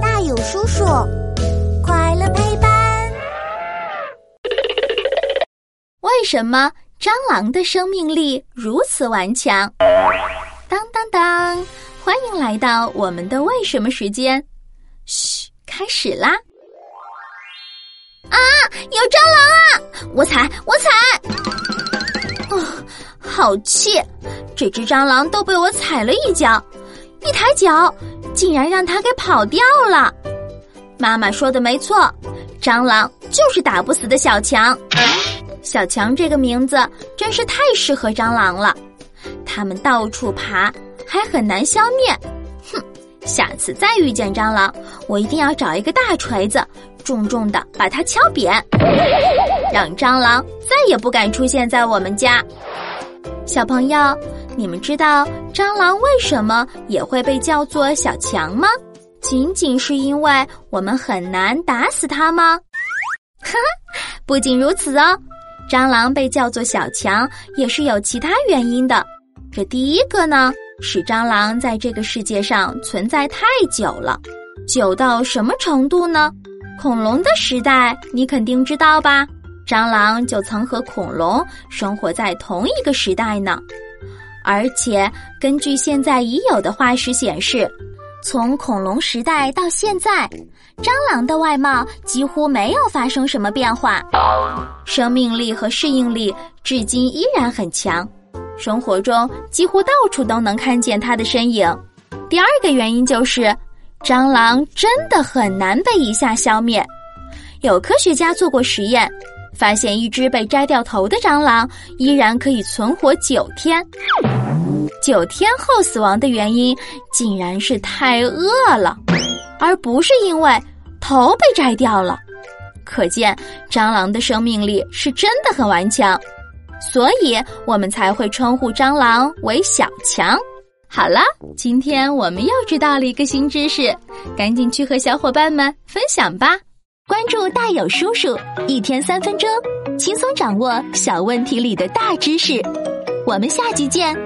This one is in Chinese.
大有叔叔，快乐陪伴。为什么蟑螂的生命力如此顽强？当当当！欢迎来到我们的为什么时间。嘘，开始啦！啊，有蟑螂啊！我踩，我踩！哦，好气！这只蟑螂都被我踩了一脚，一抬脚，竟然让它给跑掉了。妈妈说的没错，蟑螂就是打不死的小强。小强这个名字真是太适合蟑螂了，它们到处爬，还很难消灭。哼，下次再遇见蟑螂，我一定要找一个大锤子。重重的把它敲扁，让蟑螂再也不敢出现在我们家。小朋友，你们知道蟑螂为什么也会被叫做小强吗？仅仅是因为我们很难打死它吗？哈哈，不仅如此哦，蟑螂被叫做小强也是有其他原因的。这第一个呢，是蟑螂在这个世界上存在太久了，久到什么程度呢？恐龙的时代，你肯定知道吧？蟑螂就曾和恐龙生活在同一个时代呢。而且根据现在已有的化石显示，从恐龙时代到现在，蟑螂的外貌几乎没有发生什么变化，生命力和适应力至今依然很强，生活中几乎到处都能看见它的身影。第二个原因就是。蟑螂真的很难被一下消灭。有科学家做过实验，发现一只被摘掉头的蟑螂依然可以存活九天。九天后死亡的原因竟然是太饿了，而不是因为头被摘掉了。可见蟑螂的生命力是真的很顽强，所以我们才会称呼蟑螂为小强。好了，今天我们又知道了一个新知识，赶紧去和小伙伴们分享吧！关注大有叔叔，一天三分钟，轻松掌握小问题里的大知识。我们下集见。